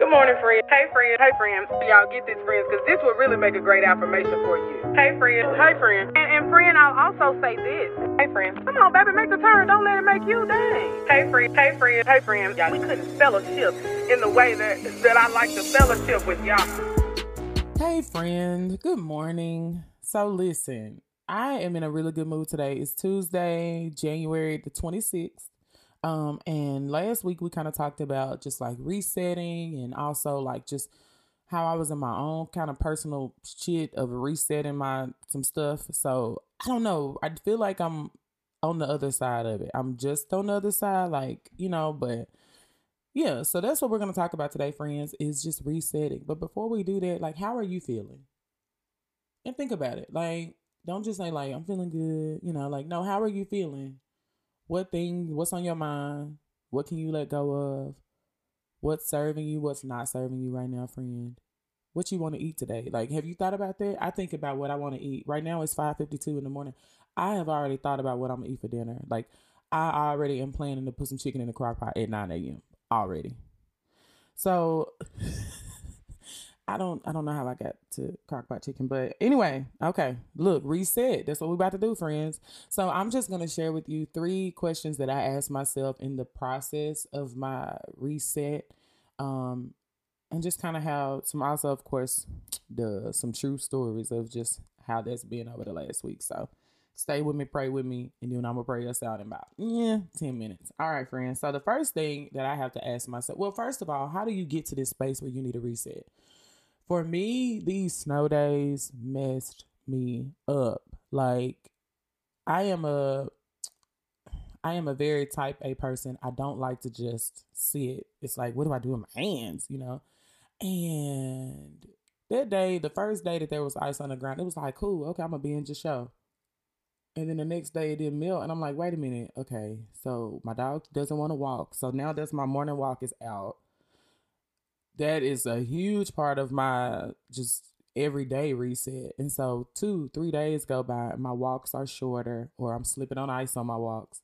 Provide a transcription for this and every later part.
Good morning, friend. Hey, friend. Hey, friend. Y'all get this, friends, because this will really make a great affirmation for you. Hey, friend. Hey, friend. And, and friend, I'll also say this. Hey, friend. Come on, baby, make the turn. Don't let it make you dang. Hey, friend. Hey, friend. Hey, friend. Y'all, we couldn't fellowship in the way that, that I like to fellowship with y'all. Hey, friend. Good morning. So, listen, I am in a really good mood today. It's Tuesday, January the 26th. Um, and last week we kind of talked about just like resetting and also like just how I was in my own kind of personal shit of resetting my some stuff. So I don't know. I feel like I'm on the other side of it. I'm just on the other side, like, you know, but yeah, so that's what we're gonna talk about today, friends, is just resetting. But before we do that, like how are you feeling? And think about it. Like, don't just say like I'm feeling good, you know, like no, how are you feeling? What thing, what's on your mind? What can you let go of? What's serving you? What's not serving you right now, friend? What you want to eat today? Like, have you thought about that? I think about what I want to eat. Right now it's 5:52 in the morning. I have already thought about what I'm gonna eat for dinner. Like, I already am planning to put some chicken in the crock pot at 9 a.m. already. So I don't I don't know how I got to crockpot chicken, but anyway, okay. Look, reset. That's what we're about to do, friends. So I'm just gonna share with you three questions that I asked myself in the process of my reset. Um and just kind of how some also of course the some true stories of just how that's been over the last week. So stay with me, pray with me, and then I'm gonna pray us out in about yeah, 10 minutes. All right, friends. So the first thing that I have to ask myself, well, first of all, how do you get to this space where you need a reset? For me, these snow days messed me up. Like I am a I am a very type A person. I don't like to just sit. It's like, what do I do with my hands, you know? And that day, the first day that there was ice on the ground, it was like, cool, okay, I'm gonna be in the show. And then the next day it didn't melt, and I'm like, wait a minute, okay, so my dog doesn't want to walk. So now that's my morning walk is out that is a huge part of my just everyday reset. And so two, three days go by, my walks are shorter, or I'm slipping on ice on my walks.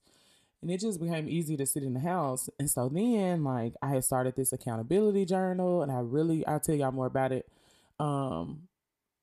And it just became easy to sit in the house. And so then like I had started this accountability journal and I really I'll tell y'all more about it um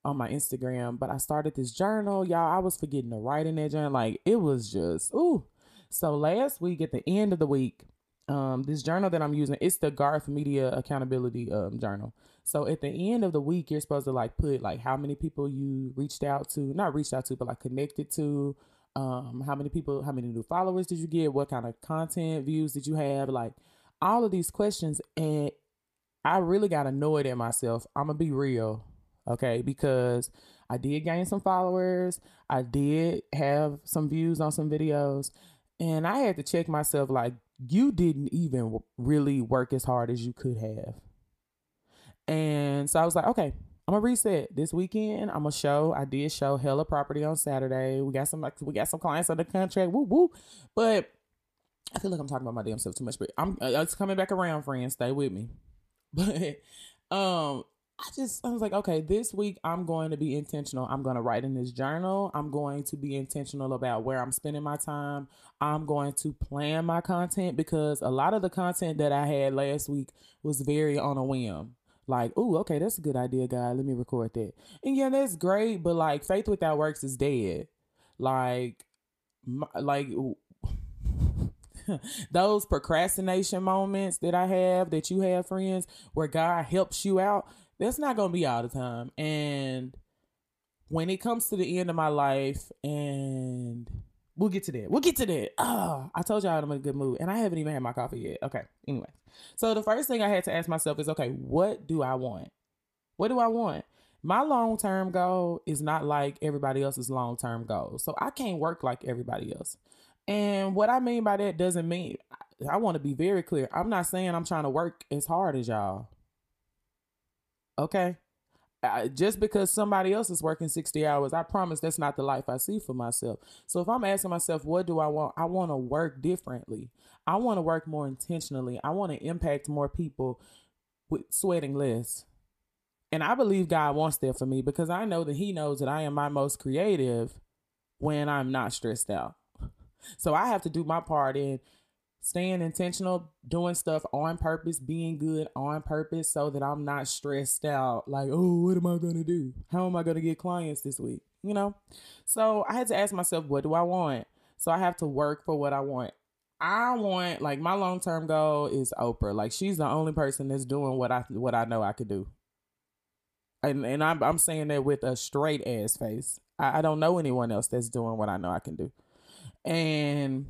on my Instagram. But I started this journal. Y'all, I was forgetting to write in that journal. Like it was just ooh. So last week at the end of the week, um this journal that I'm using, it's the Garth Media Accountability um journal. So at the end of the week, you're supposed to like put like how many people you reached out to, not reached out to, but like connected to, um, how many people, how many new followers did you get, what kind of content views did you have, like all of these questions. And I really got annoyed at myself. I'm gonna be real, okay, because I did gain some followers, I did have some views on some videos, and I had to check myself like, you didn't even really work as hard as you could have. And so I was like, okay, I'm gonna reset this weekend. I'm gonna show. I did show hella property on Saturday. We got some like we got some clients under contract. Woo woo. But I feel like I'm talking about my damn self too much. But I'm uh, it's coming back around, friends. Stay with me. But um, I just I was like, okay, this week I'm going to be intentional. I'm going to write in this journal. I'm going to be intentional about where I'm spending my time. I'm going to plan my content because a lot of the content that I had last week was very on a whim. Like, oh, okay, that's a good idea, guy. Let me record that. And yeah, that's great, but like faith without works is dead. Like my, like those procrastination moments that I have that you have friends where God helps you out that's not gonna be all the time. And when it comes to the end of my life, and we'll get to that. We'll get to that. Oh, I told y'all I'm in a good mood, and I haven't even had my coffee yet. Okay. Anyway, so the first thing I had to ask myself is, okay, what do I want? What do I want? My long term goal is not like everybody else's long term goal, so I can't work like everybody else. And what I mean by that doesn't mean I want to be very clear. I'm not saying I'm trying to work as hard as y'all. Okay. just because somebody else is working 60 hours, I promise that's not the life I see for myself. So if I'm asking myself, what do I want? I want to work differently. I want to work more intentionally. I want to impact more people with sweating less. And I believe God wants that for me because I know that He knows that I am my most creative when I'm not stressed out. So I have to do my part in staying intentional, doing stuff on purpose, being good on purpose so that I'm not stressed out. Like, oh, what am I going to do? How am I going to get clients this week? You know? So I had to ask myself, what do I want? So I have to work for what I want. I want like my long term goal is Oprah. Like she's the only person that's doing what I what I know I could do. And and I'm I'm saying that with a straight ass face. I, I don't know anyone else that's doing what I know I can do. And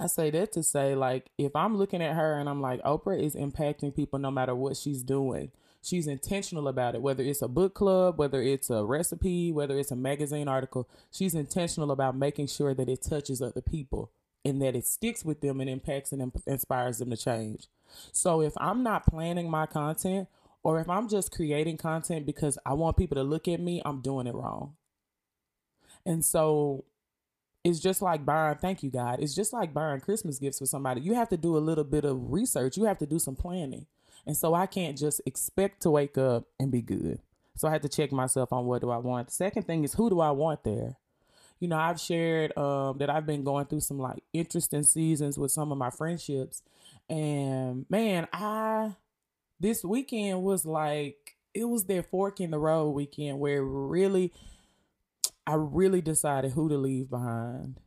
I say that to say, like, if I'm looking at her and I'm like, Oprah is impacting people no matter what she's doing. She's intentional about it, whether it's a book club, whether it's a recipe, whether it's a magazine article. She's intentional about making sure that it touches other people and that it sticks with them and impacts and inspires them to change. So if I'm not planning my content or if I'm just creating content because I want people to look at me, I'm doing it wrong. And so it's just like buying, thank you, God. It's just like buying Christmas gifts for somebody. You have to do a little bit of research, you have to do some planning. And so I can't just expect to wake up and be good. So I had to check myself on what do I want. The second thing is who do I want there? You know, I've shared um, that I've been going through some like interesting seasons with some of my friendships. And man, I this weekend was like it was their fork in the road weekend where really I really decided who to leave behind.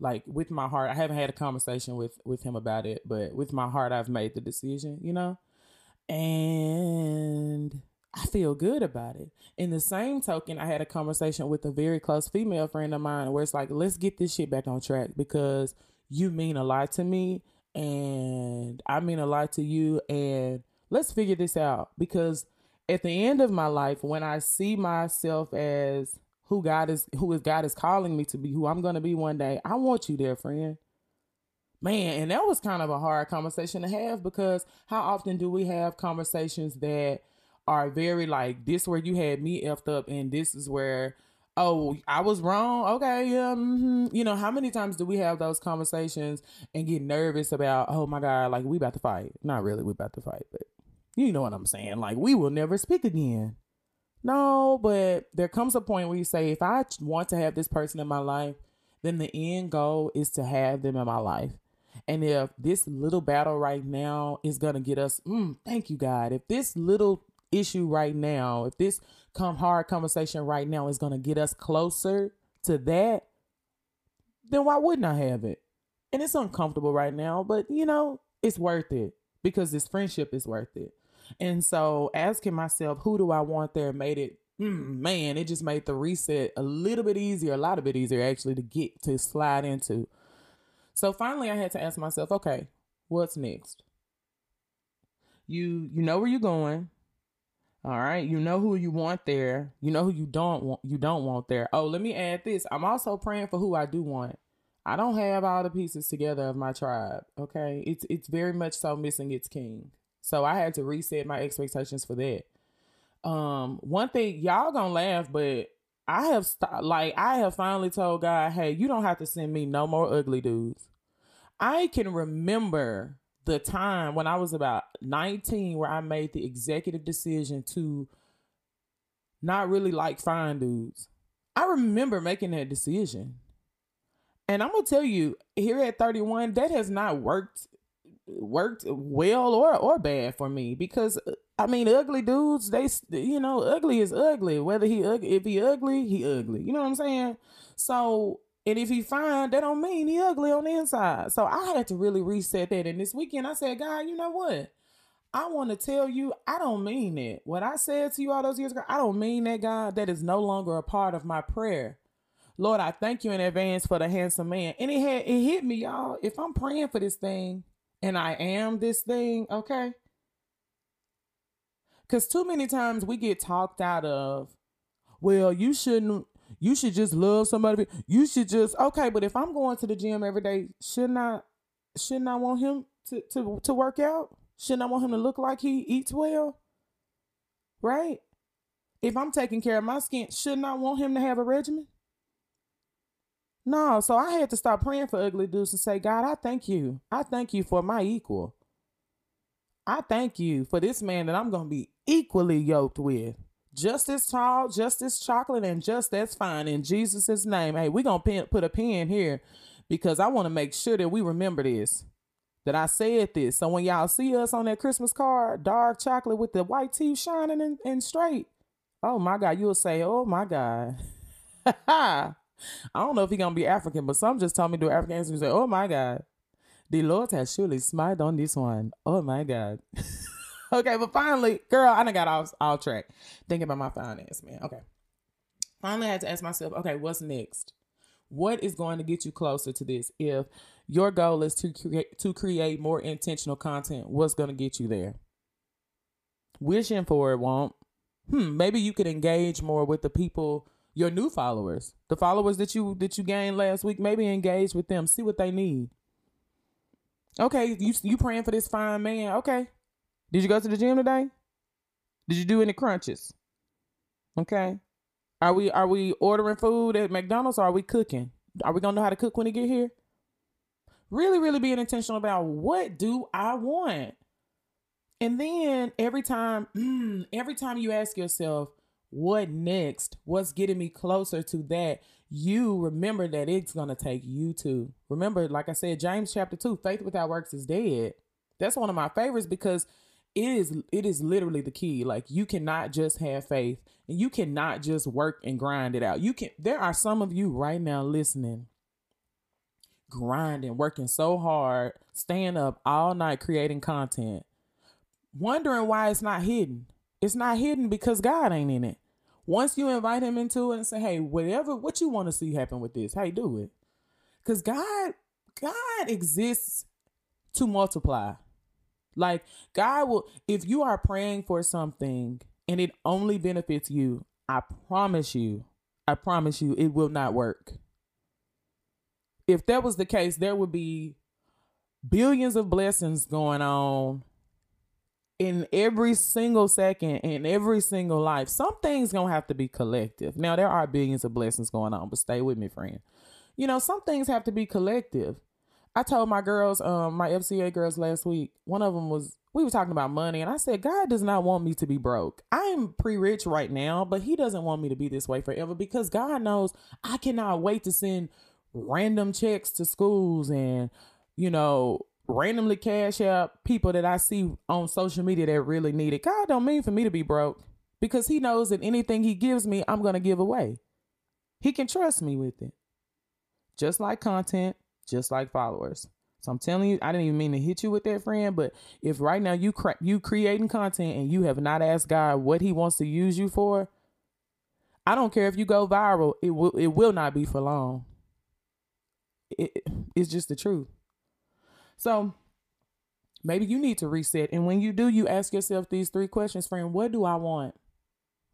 Like with my heart, I haven't had a conversation with with him about it, but with my heart, I've made the decision, you know, and I feel good about it. In the same token, I had a conversation with a very close female friend of mine where it's like, let's get this shit back on track because you mean a lot to me and I mean a lot to you, and let's figure this out because at the end of my life, when I see myself as who God is who is God is calling me to be, who I'm gonna be one day. I want you there, friend. Man, and that was kind of a hard conversation to have because how often do we have conversations that are very like this where you had me effed up and this is where oh I was wrong. Okay, yeah, mm-hmm. you know how many times do we have those conversations and get nervous about oh my god like we about to fight? Not really, we about to fight, but you know what I'm saying? Like we will never speak again. No, but there comes a point where you say, if I want to have this person in my life, then the end goal is to have them in my life. And if this little battle right now is going to get us, mm, thank you, God. If this little issue right now, if this come hard conversation right now is going to get us closer to that, then why wouldn't I have it? And it's uncomfortable right now, but you know, it's worth it because this friendship is worth it. And so asking myself, who do I want there made it, mm, man, it just made the reset a little bit easier, a lot of bit easier actually to get to slide into. So finally I had to ask myself, okay, what's next? You you know where you're going. All right, you know who you want there. You know who you don't want you don't want there. Oh, let me add this. I'm also praying for who I do want. I don't have all the pieces together of my tribe. Okay, it's it's very much so missing its king. So I had to reset my expectations for that. Um, one thing y'all gonna laugh, but I have like I have finally told God, hey, you don't have to send me no more ugly dudes. I can remember the time when I was about 19 where I made the executive decision to not really like fine dudes. I remember making that decision. And I'm gonna tell you, here at 31, that has not worked worked well or or bad for me because uh, I mean ugly dudes they you know ugly is ugly. Whether he if he ugly he ugly. You know what I'm saying? So and if he fine that don't mean he ugly on the inside. So I had to really reset that. And this weekend I said God you know what? I want to tell you I don't mean that what I said to you all those years ago I don't mean that God. That is no longer a part of my prayer. Lord I thank you in advance for the handsome man. And it had it hit me y'all. If I'm praying for this thing and I am this thing, okay? Because too many times we get talked out of, well, you shouldn't, you should just love somebody. You should just, okay, but if I'm going to the gym every day, shouldn't I, shouldn't I want him to, to, to work out? Shouldn't I want him to look like he eats well? Right? If I'm taking care of my skin, shouldn't I want him to have a regimen? No, so I had to stop praying for ugly dudes and say, God, I thank you. I thank you for my equal. I thank you for this man that I'm going to be equally yoked with. Just as tall, just as chocolate, and just as fine in Jesus' name. Hey, we're going to put a pin here because I want to make sure that we remember this. That I said this. So when y'all see us on that Christmas card, dark chocolate with the white teeth shining and, and straight, oh my God, you'll say, oh my God. I don't know if he gonna be African, but some just told me to do African and say, oh my God. The Lord has surely smiled on this one. Oh my God. okay, but finally, girl, I done got off all track thinking about my finance, man. Okay. Finally, I had to ask myself, okay, what's next? What is going to get you closer to this? If your goal is to create to create more intentional content, what's going to get you there? Wishing for it won't. Hmm, maybe you could engage more with the people, your new followers, the followers that you that you gained last week. Maybe engage with them, see what they need. Okay, you you praying for this fine man. Okay. Did you go to the gym today? Did you do any crunches? Okay. Are we are we ordering food at McDonald's or are we cooking? Are we gonna know how to cook when he get here? Really, really being intentional about what do I want? And then every time, mm, every time you ask yourself, what next? What's getting me closer to that? You remember that it's gonna take you to. Remember, like I said, James chapter two, faith without works is dead. That's one of my favorites because it is it is literally the key like you cannot just have faith and you cannot just work and grind it out you can there are some of you right now listening grinding working so hard staying up all night creating content wondering why it's not hidden it's not hidden because god ain't in it. Once you invite him into it and say hey whatever what you want to see happen with this hey do it? Because god god exists to multiply. Like God will, if you are praying for something and it only benefits you, I promise you, I promise you, it will not work. If that was the case, there would be billions of blessings going on in every single second in every single life. Some things gonna have to be collective. Now there are billions of blessings going on, but stay with me, friend. You know, some things have to be collective. I told my girls, um, my FCA girls last week, one of them was, we were talking about money, and I said, God does not want me to be broke. I am pre rich right now, but He doesn't want me to be this way forever because God knows I cannot wait to send random checks to schools and, you know, randomly cash out people that I see on social media that really need it. God don't mean for me to be broke because He knows that anything He gives me, I'm going to give away. He can trust me with it. Just like content, just like followers. So I'm telling you, I didn't even mean to hit you with that, friend. But if right now you cra- you creating content and you have not asked God what He wants to use you for, I don't care if you go viral. It will it will not be for long. It, it's just the truth. So maybe you need to reset. And when you do, you ask yourself these three questions, friend. What do I want?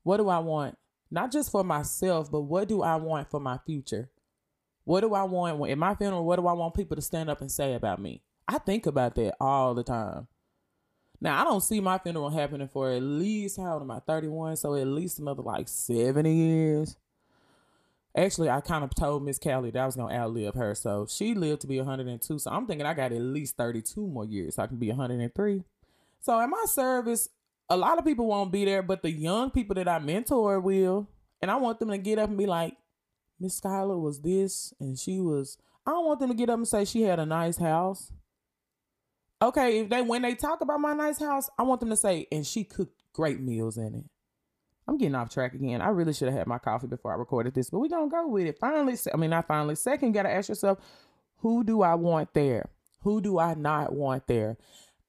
What do I want? Not just for myself, but what do I want for my future? What do I want in my funeral? What do I want people to stand up and say about me? I think about that all the time. Now I don't see my funeral happening for at least how old am I? Thirty one, so at least another like seventy years. Actually, I kind of told Miss Callie that I was gonna outlive her, so she lived to be 102. So I'm thinking I got at least 32 more years, so I can be 103. So in my service, a lot of people won't be there, but the young people that I mentor will, and I want them to get up and be like, Miss Skyler was this and she was I don't want them to get up and say she had a nice house. Okay, if they when they talk about my nice house, I want them to say and she cooked great meals in it. I'm getting off track again. I really should have had my coffee before I recorded this, but we're gonna go with it. Finally, I mean not finally. Second, you gotta ask yourself, who do I want there? Who do I not want there?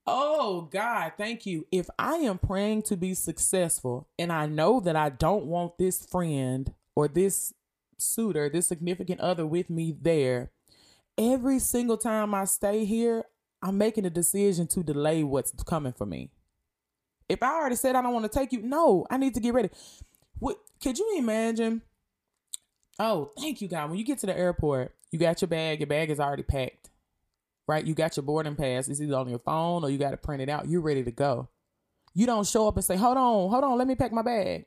Oh God, thank you. If I am praying to be successful and I know that I don't want this friend or this suitor, this significant other with me there, every single time I stay here, I'm making a decision to delay what's coming for me. If I already said I don't want to take you, no, I need to get ready. What could you imagine? Oh, thank you, God. When you get to the airport, you got your bag, your bag is already packed. Right? You got your boarding pass. It's either on your phone or you got to print it out. You're ready to go. You don't show up and say, Hold on, hold on, let me pack my bag.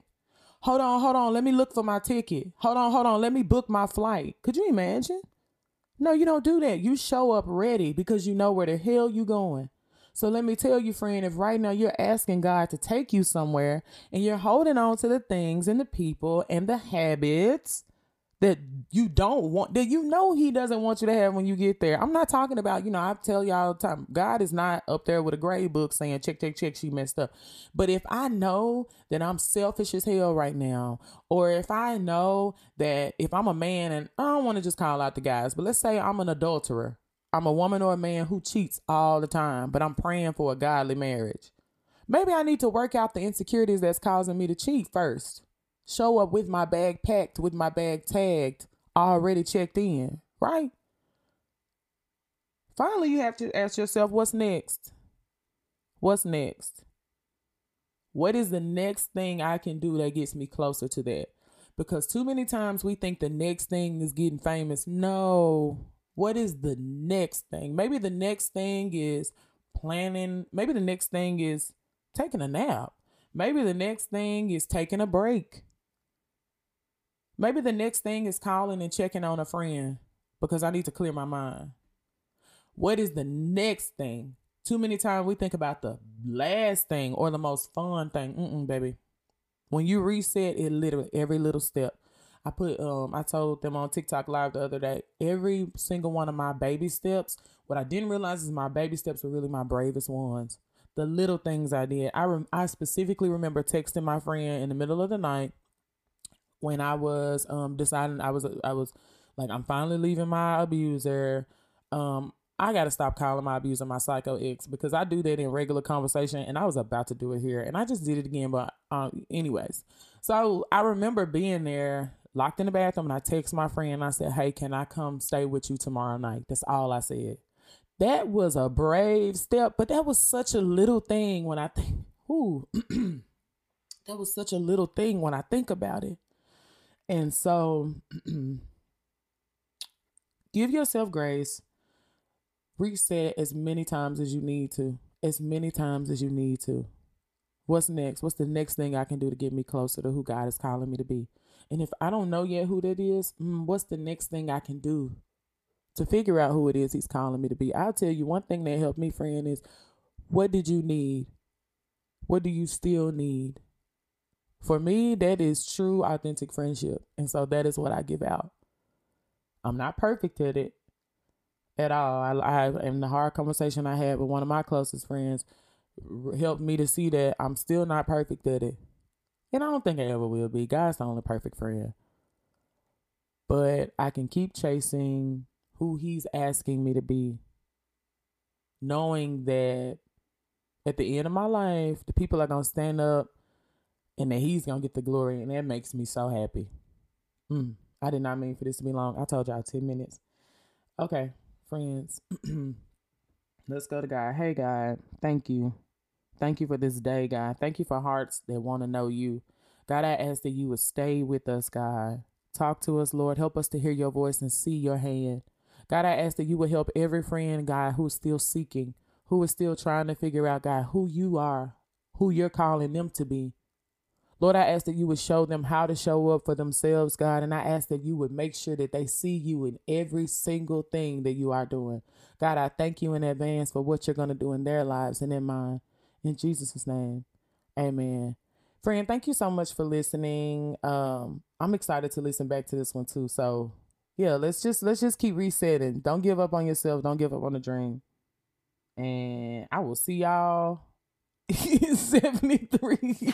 Hold on, hold on. Let me look for my ticket. Hold on, hold on. Let me book my flight. Could you imagine? No, you don't do that. You show up ready because you know where the hell you going. So let me tell you, friend, if right now you're asking God to take you somewhere and you're holding on to the things and the people and the habits that you don't want that you know he doesn't want you to have when you get there. I'm not talking about, you know, I tell y'all all the time, God is not up there with a grade book saying check, check, check, she messed up. But if I know that I'm selfish as hell right now, or if I know that if I'm a man and I don't want to just call out the guys, but let's say I'm an adulterer. I'm a woman or a man who cheats all the time, but I'm praying for a godly marriage. Maybe I need to work out the insecurities that's causing me to cheat first show up with my bag packed, with my bag tagged, already checked in, right? Finally, you have to ask yourself, what's next? What's next? What is the next thing I can do that gets me closer to that? Because too many times we think the next thing is getting famous. No. What is the next thing? Maybe the next thing is planning. Maybe the next thing is taking a nap. Maybe the next thing is taking a break. Maybe the next thing is calling and checking on a friend because I need to clear my mind. What is the next thing? Too many times we think about the last thing or the most fun thing. Mm-mm, baby. When you reset it, literally every little step. I put um I told them on TikTok live the other day, every single one of my baby steps, what I didn't realize is my baby steps were really my bravest ones. The little things I did. I I specifically remember texting my friend in the middle of the night when I was um deciding I was I was like I'm finally leaving my abuser. Um I got to stop calling my abuser my psycho ex because I do that in regular conversation and I was about to do it here and I just did it again but um anyways. So I remember being there locked in the bathroom and I text my friend and I said, "Hey, can I come stay with you tomorrow night?" That's all I said. That was a brave step, but that was such a little thing when I think, ooh, that was such a little thing when I think about it. And so give yourself grace. Reset as many times as you need to. As many times as you need to. What's next? What's the next thing I can do to get me closer to who God is calling me to be? And if I don't know yet who that is, mm, what's the next thing I can do to figure out who it is He's calling me to be? I'll tell you one thing that helped me, friend, is what did you need? What do you still need? For me, that is true, authentic friendship. And so that is what I give out. I'm not perfect at it at all. I, I in the hard conversation I had with one of my closest friends helped me to see that I'm still not perfect at it. And I don't think I ever will be. God's the only perfect friend. But I can keep chasing who he's asking me to be, knowing that at the end of my life, the people are going to stand up and that he's gonna get the glory, and that makes me so happy. Mm, I did not mean for this to be long. I told y'all 10 minutes. Okay, friends. Let's go to God. Hey, God, thank you. Thank you for this day, God. Thank you for hearts that want to know you. God, I ask that you would stay with us, God. Talk to us, Lord. Help us to hear your voice and see your hand. God, I ask that you would help every friend, God, who's still seeking, who is still trying to figure out, God, who you are, who you're calling them to be. Lord, I ask that you would show them how to show up for themselves, God. And I ask that you would make sure that they see you in every single thing that you are doing. God, I thank you in advance for what you're going to do in their lives and in mine. In Jesus' name, amen. Friend, thank you so much for listening. Um, I'm excited to listen back to this one too. So yeah, let's just let's just keep resetting. Don't give up on yourself. Don't give up on the dream. And I will see y'all in 73 years.